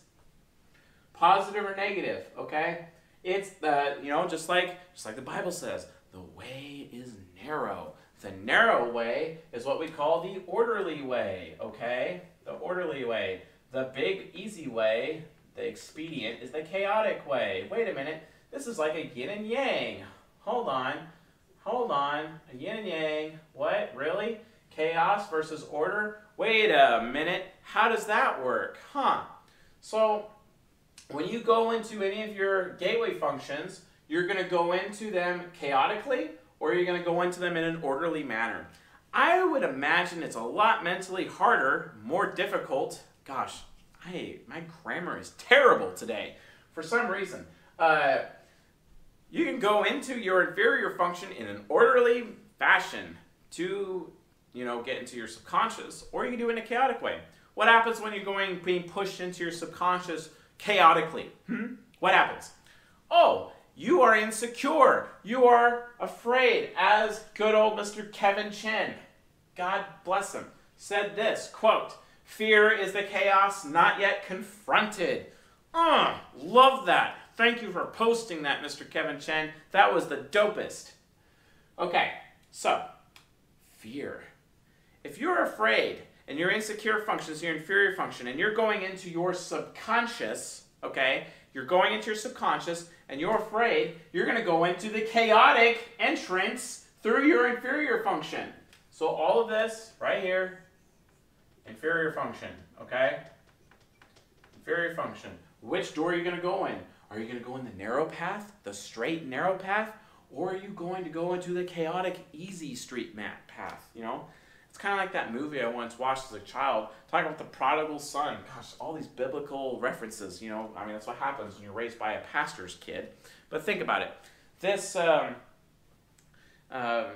Speaker 1: positive or negative, okay? It's the, you know, just like just like the Bible says, the way is narrow. The narrow way is what we call the orderly way, okay? The orderly way. The big easy way, the expedient, is the chaotic way. Wait a minute. This is like a yin and yang. Hold on. Hold on. A yin and yang. What? Really? Chaos versus order? Wait a minute. How does that work? Huh. So, when you go into any of your gateway functions, you're going to go into them chaotically or you're going to go into them in an orderly manner. I would imagine it's a lot mentally harder, more difficult. Gosh, I, my grammar is terrible today for some reason. Uh, you can go into your inferior function in an orderly fashion to, you know, get into your subconscious, or you can do it in a chaotic way. What happens when you're going being pushed into your subconscious chaotically. Hmm? What happens? Oh, You are insecure. You are afraid, as good old Mr. Kevin Chen, God bless him, said this quote, Fear is the chaos not yet confronted. Uh, love that. Thank you for posting that, Mr. Kevin Chen. That was the dopest. Okay, so, fear. If you're afraid and your insecure functions, your inferior function, and you're going into your subconscious, okay, you're going into your subconscious and you're afraid, you're going to go into the chaotic entrance through your inferior function. So all of this right here, inferior function, okay? Inferior function. Which door are you going to go in? Are you going to go in the narrow path, the straight narrow path, or are you going to go into the chaotic easy street map path, you know? Kind of like that movie I once watched as a child, talking about the prodigal son. Gosh, all these biblical references, you know, I mean, that's what happens when you're raised by a pastor's kid. But think about it. This, um, um,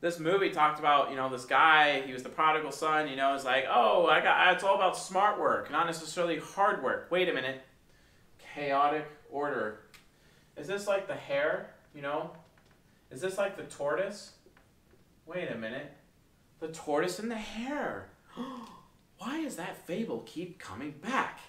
Speaker 1: this movie talked about, you know, this guy, he was the prodigal son, you know, it's like, oh, I got, it's all about smart work, not necessarily hard work. Wait a minute. Chaotic order. Is this like the hare, you know? Is this like the tortoise? Wait a minute. The tortoise and the hare. Why does that fable keep coming back?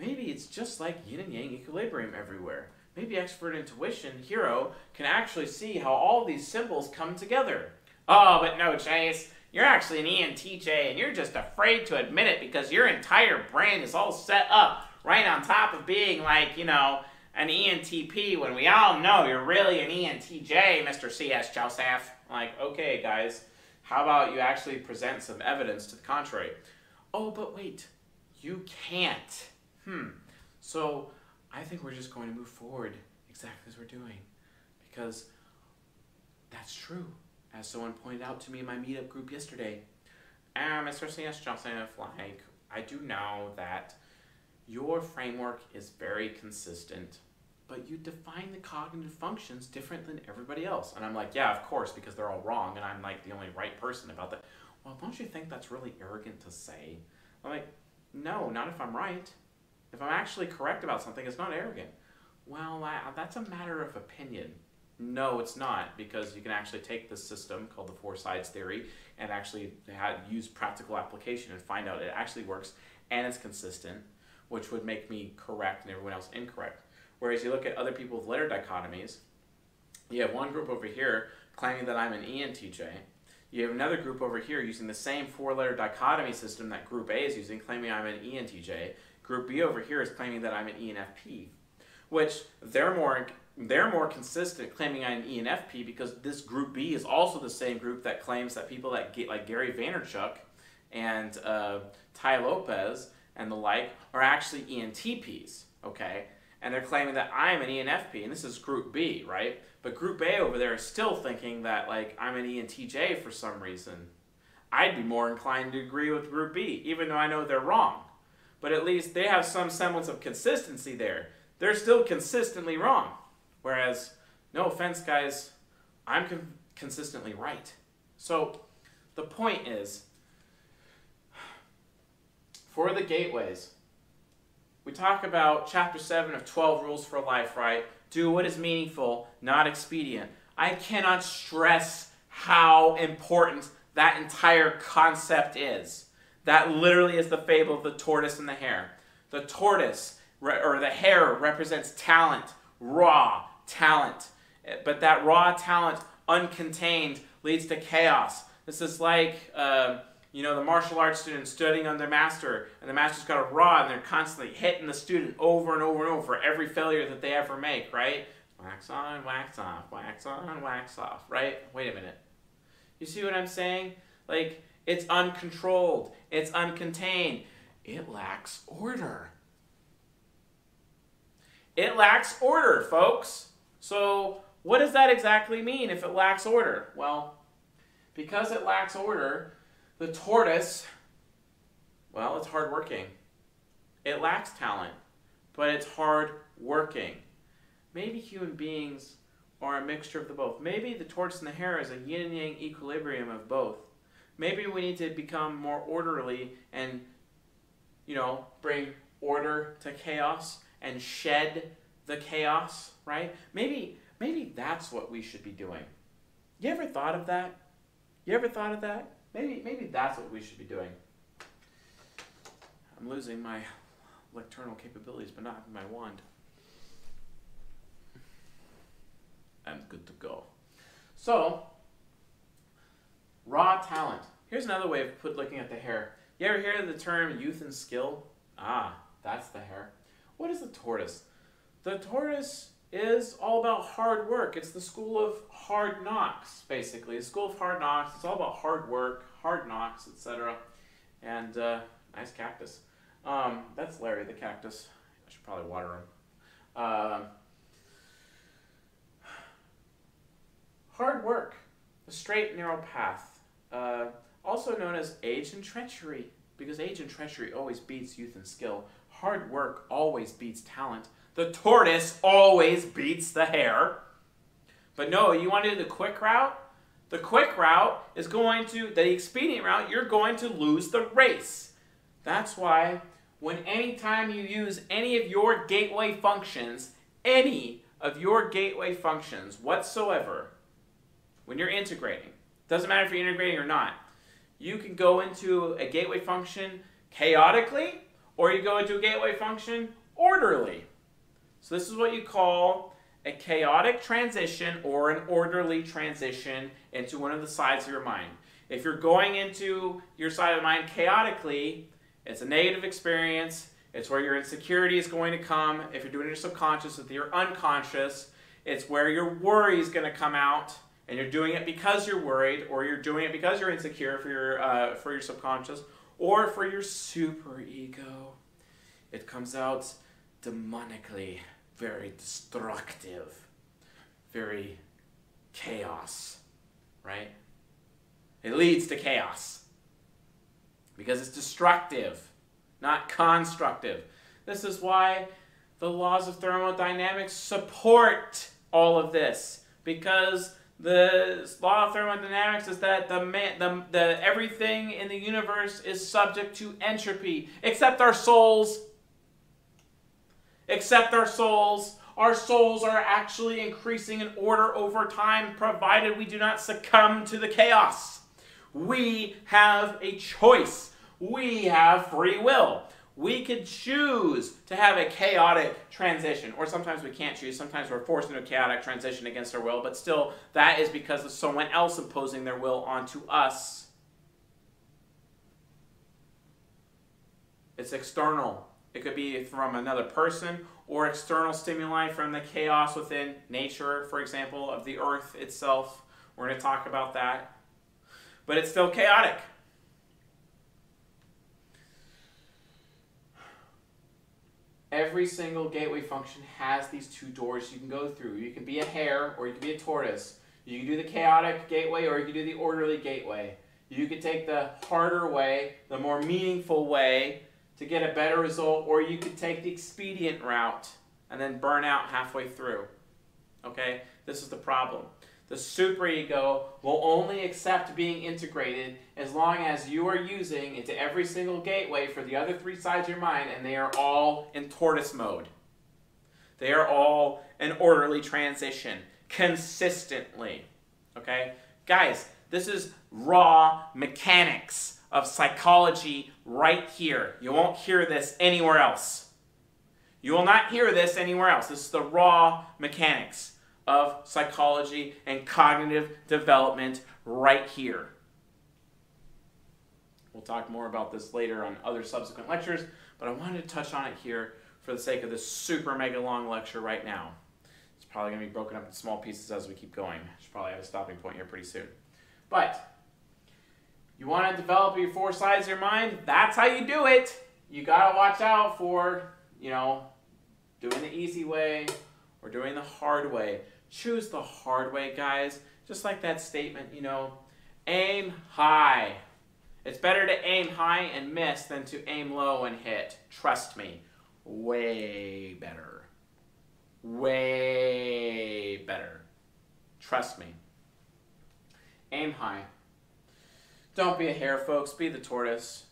Speaker 1: Maybe it's just like yin and yang equilibrium everywhere. Maybe expert intuition hero can actually see how all these symbols come together. Oh, but no, Chase. You're actually an ENTJ and you're just afraid to admit it because your entire brain is all set up right on top of being like, you know, an ENTP when we all know you're really an ENTJ, Mr. C.S. Joseph. Like, okay, guys, how about you actually present some evidence to the contrary? Oh, but wait, you can't. Hmm. So I think we're just going to move forward exactly as we're doing because that's true. As someone pointed out to me in my meetup group yesterday, uh, Mr. C.S. Joseph, like, I do know that your framework is very consistent, but you define the cognitive functions different than everybody else. And I'm like, yeah, of course, because they're all wrong, and I'm like the only right person about that. Well, don't you think that's really arrogant to say? I'm like, no, not if I'm right. If I'm actually correct about something, it's not arrogant. Well, that's a matter of opinion. No, it's not, because you can actually take this system called the four sides theory and actually have, use practical application and find out it actually works and it's consistent, which would make me correct and everyone else incorrect. Whereas you look at other people with letter dichotomies, you have one group over here claiming that I'm an ENTJ. You have another group over here using the same four-letter dichotomy system that Group A is using, claiming I'm an ENTJ. Group B over here is claiming that I'm an ENFP, which they're more they're more consistent claiming I'm an ENFP because this Group B is also the same group that claims that people that get like Gary Vaynerchuk and uh, Tai Lopez and the like are actually ENTPs. Okay, and they're claiming that I'm an ENFP, and this is Group B, right? But Group A over there is still thinking that like I'm an ENTJ for some reason. I'd be more inclined to agree with Group B, even though I know they're wrong. But at least they have some semblance of consistency there. They're still consistently wrong. Whereas, no offense, guys, I'm con consistently right. So the point is, for the gateways, we talk about chapter 7 of 12 rules for life, right? Do what is meaningful, not expedient. I cannot stress how important that entire concept is. That literally is the fable of the tortoise and the hare. The tortoise, or the hare, represents talent, raw talent. But that raw talent, uncontained, leads to chaos. This is like. Uh, you know, the martial arts student studying on their master, and the master's got a rod, and they're constantly hitting the student over and over and over for every failure that they ever make, right? Wax on, wax off, wax on, wax off, right? Wait a minute. You see what I'm saying? Like, it's uncontrolled, it's uncontained, it lacks order. It lacks order, folks. So, what does that exactly mean if it lacks order? Well, because it lacks order, the tortoise, well, it's hardworking. It lacks talent, but it's hard working. Maybe human beings are a mixture of the both. Maybe the tortoise and the hare is a yin and yang equilibrium of both. Maybe we need to become more orderly and, you know, bring order to chaos and shed the chaos, right? Maybe maybe that's what we should be doing. You ever thought of that? You ever thought of that? Maybe maybe that's what we should be doing. I'm losing my lecternal capabilities, but not my wand. I'm good to go. So, raw talent. Here's another way of put looking at the hare. You ever hear the term youth and skill? Ah, that's the hare. What is the tortoise? The tortoise is all about hard work. It's the school of hard knocks, basically. The school of hard knocks. It's all about hard work, hard knocks, etc. And uh, nice cactus. Um, that's Larry the cactus. I should probably water him. Uh, hard work, a straight, narrow path. Uh, also known as age and treachery, because age and treachery always beats youth and skill. Hard work always beats talent. The tortoise always beats the hare. But no, you want to do the quick route? The quick route is going to, the expedient route, you're going to lose the race. That's why when anytime you use any of your gateway functions, any of your gateway functions whatsoever, when you're integrating, doesn't matter if you're integrating or not, you can go into a gateway function chaotically or you go into a gateway function orderly. So this is what you call a chaotic transition or an orderly transition into one of the sides of your mind. If you're going into your side of the mind chaotically, it's a negative experience. It's where your insecurity is going to come. If you're doing your subconscious, with your unconscious, it's where your worry is going to come out, and you're doing it because you're worried, or you're doing it because you're insecure for your uh, for your subconscious, or for your super ego. It comes out demonically, very destructive, very chaos, right? It leads to chaos because it's destructive, not constructive. This is why the laws of thermodynamics support all of this because the law of thermodynamics is that the, man, the, the everything in the universe is subject to entropy except our souls except our souls our souls are actually increasing in order over time provided we do not succumb to the chaos we have a choice. We have free will. We could choose to have a chaotic transition, or sometimes we can't choose. Sometimes we're forced into a chaotic transition against our will, but still, that is because of someone else imposing their will onto us. It's external. It could be from another person or external stimuli from the chaos within nature, for example, of the earth itself. We're going to talk about that but it's still chaotic. Every single gateway function has these two doors you can go through. You can be a hare or you can be a tortoise. You can do the chaotic gateway or you can do the orderly gateway. You can take the harder way, the more meaningful way to get a better result, or you could take the expedient route and then burn out halfway through. Okay? This is the problem. The superego will only accept being integrated as long as you are using into every single gateway for the other three sides of your mind and they are all in tortoise mode. They are all an orderly transition consistently. Okay? Guys, this is raw mechanics of psychology right here. You won't hear this anywhere else. You will not hear this anywhere else. This is the raw mechanics of psychology and cognitive development right here. We'll talk more about this later on other subsequent lectures, but I wanted to touch on it here for the sake of this super mega long lecture right now. It's probably going to be broken up in small pieces as we keep going. I should probably have a stopping point here pretty soon. But you want to develop your four sides of your mind? That's how you do it. You got to watch out for, you know, doing the easy way or doing the hard way choose the hard way, guys. Just like that statement, you know, aim high. It's better to aim high and miss than to aim low and hit. Trust me. Way better. Way better. Trust me. Aim high. Don't be a hare, folks. Be the tortoise.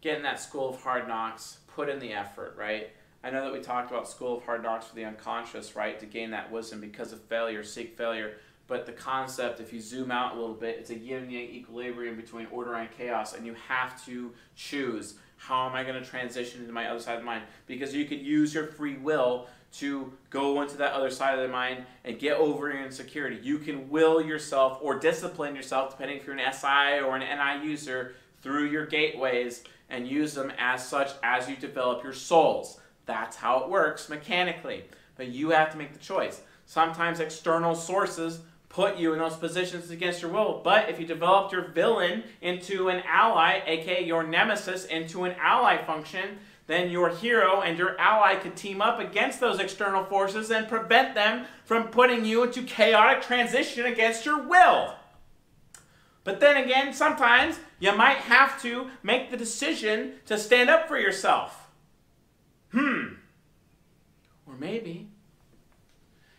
Speaker 1: Get in that school of hard knocks. Put in the effort, right? I know that we talked about School of Hard Knocks for the unconscious, right? To gain that wisdom because of failure, seek failure. But the concept, if you zoom out a little bit, it's a yin and yang equilibrium between order and chaos, and you have to choose how am I going to transition into my other side of mind? Because you could use your free will to go into that other side of the mind and get over your insecurity. You can will yourself or discipline yourself, depending if you're an SI or an NI user, through your gateways and use them as such as you develop your souls. That's how it works mechanically. But you have to make the choice. Sometimes external sources put you in those positions against your will. But if you developed your villain into an ally, aka your nemesis, into an ally function, then your hero and your ally could team up against those external forces and prevent them from putting you into chaotic transition against your will. But then again, sometimes you might have to make the decision to stand up for yourself. Hmm. Or maybe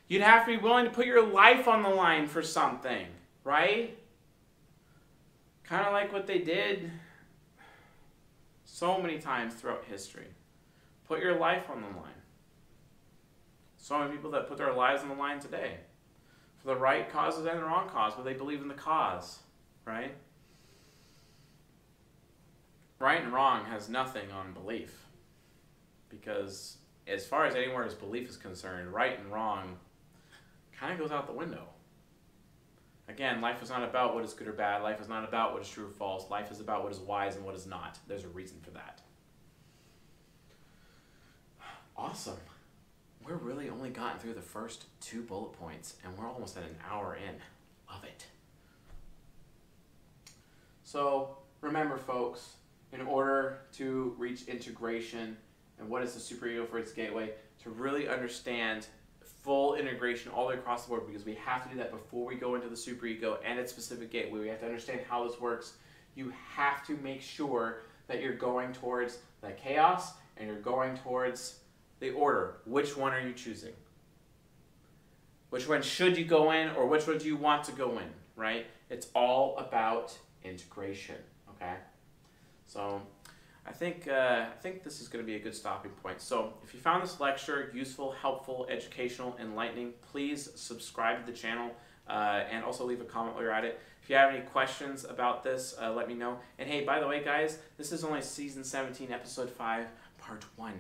Speaker 1: you'd have to be willing to put your life on the line for something, right? Kind of like what they did so many times throughout history. Put your life on the line. So many people that put their lives on the line today for the right causes and the wrong cause, but they believe in the cause, right? Right and wrong has nothing on belief because as far as anywhere belief is concerned, right and wrong kind of goes out the window. Again, life is not about what is good or bad. Life is not about what is true or false. Life is about what is wise and what is not. There's a reason for that. Awesome. We're really only gotten through the first two bullet points, and we're almost at an hour in of it. So remember, folks, in order to reach integration and what is the superego for its gateway, to really understand full integration all the way across the board because we have to do that before we go into the superego and its specific gateway. We have to understand how this works. You have to make sure that you're going towards the chaos and you're going towards the order. Which one are you choosing? Which one should you go in or which one do you want to go in, right? It's all about integration, okay? So I think, uh, I think this is going to be a good stopping point. So if you found this lecture useful, helpful, educational, enlightening, please subscribe to the channel uh, and also leave a comment while you're at it. If you have any questions about this, uh, let me know. And hey, by the way, guys, this is only season 17, episode 5, part 1.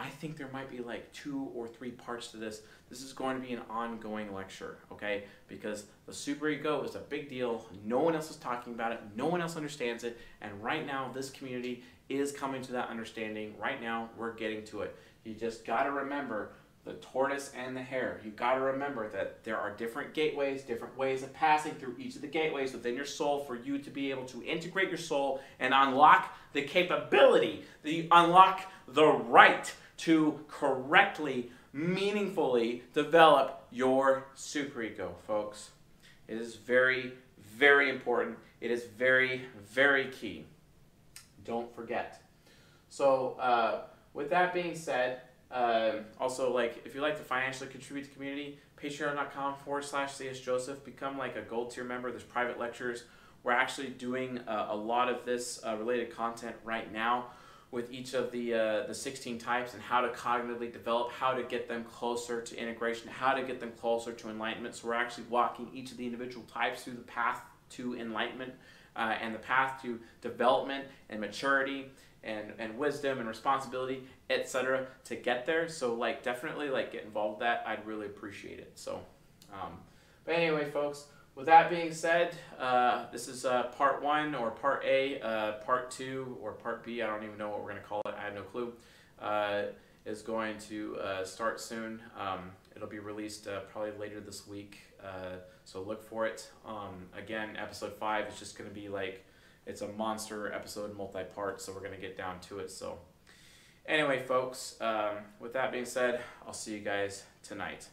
Speaker 1: I think there might be like two or three parts to this. This is going to be an ongoing lecture, okay? Because the superego is a big deal. No one else is talking about it. No one else understands it. And right now, this community is coming to that understanding. Right now, we're getting to it. You just got to remember the tortoise and the hare. You got to remember that there are different gateways, different ways of passing through each of the gateways within your soul for you to be able to integrate your soul and unlock the capability, the unlock the right to correctly, meaningfully develop your superego, folks. It is very, very important. It is very, very key. Don't forget. So, uh, with that being said, um, also, like, if you'd like to financially contribute to the community, patreon.com forward slash CS Joseph. Become like a gold tier member. There's private lectures. We're actually doing uh, a lot of this uh, related content right now with each of the, uh, the 16 types and how to cognitively develop, how to get them closer to integration, how to get them closer to enlightenment. So we're actually walking each of the individual types through the path to enlightenment uh, and the path to development and maturity and, and wisdom and responsibility, etc. to get there. So like definitely like get involved with that. I'd really appreciate it. So, um, but anyway, folks. With that being said, uh, this is uh, part one or part A, uh, part two or part B. I don't even know what we're going to call it. I have no clue. Uh, is going to uh, start soon. Um, it'll be released uh, probably later this week. so look for it. Um, again, episode five is just going to be like it's a monster episode, multi-part. So we're going to get down to it. So anyway, folks. Um, with that being said, I'll see you guys tonight.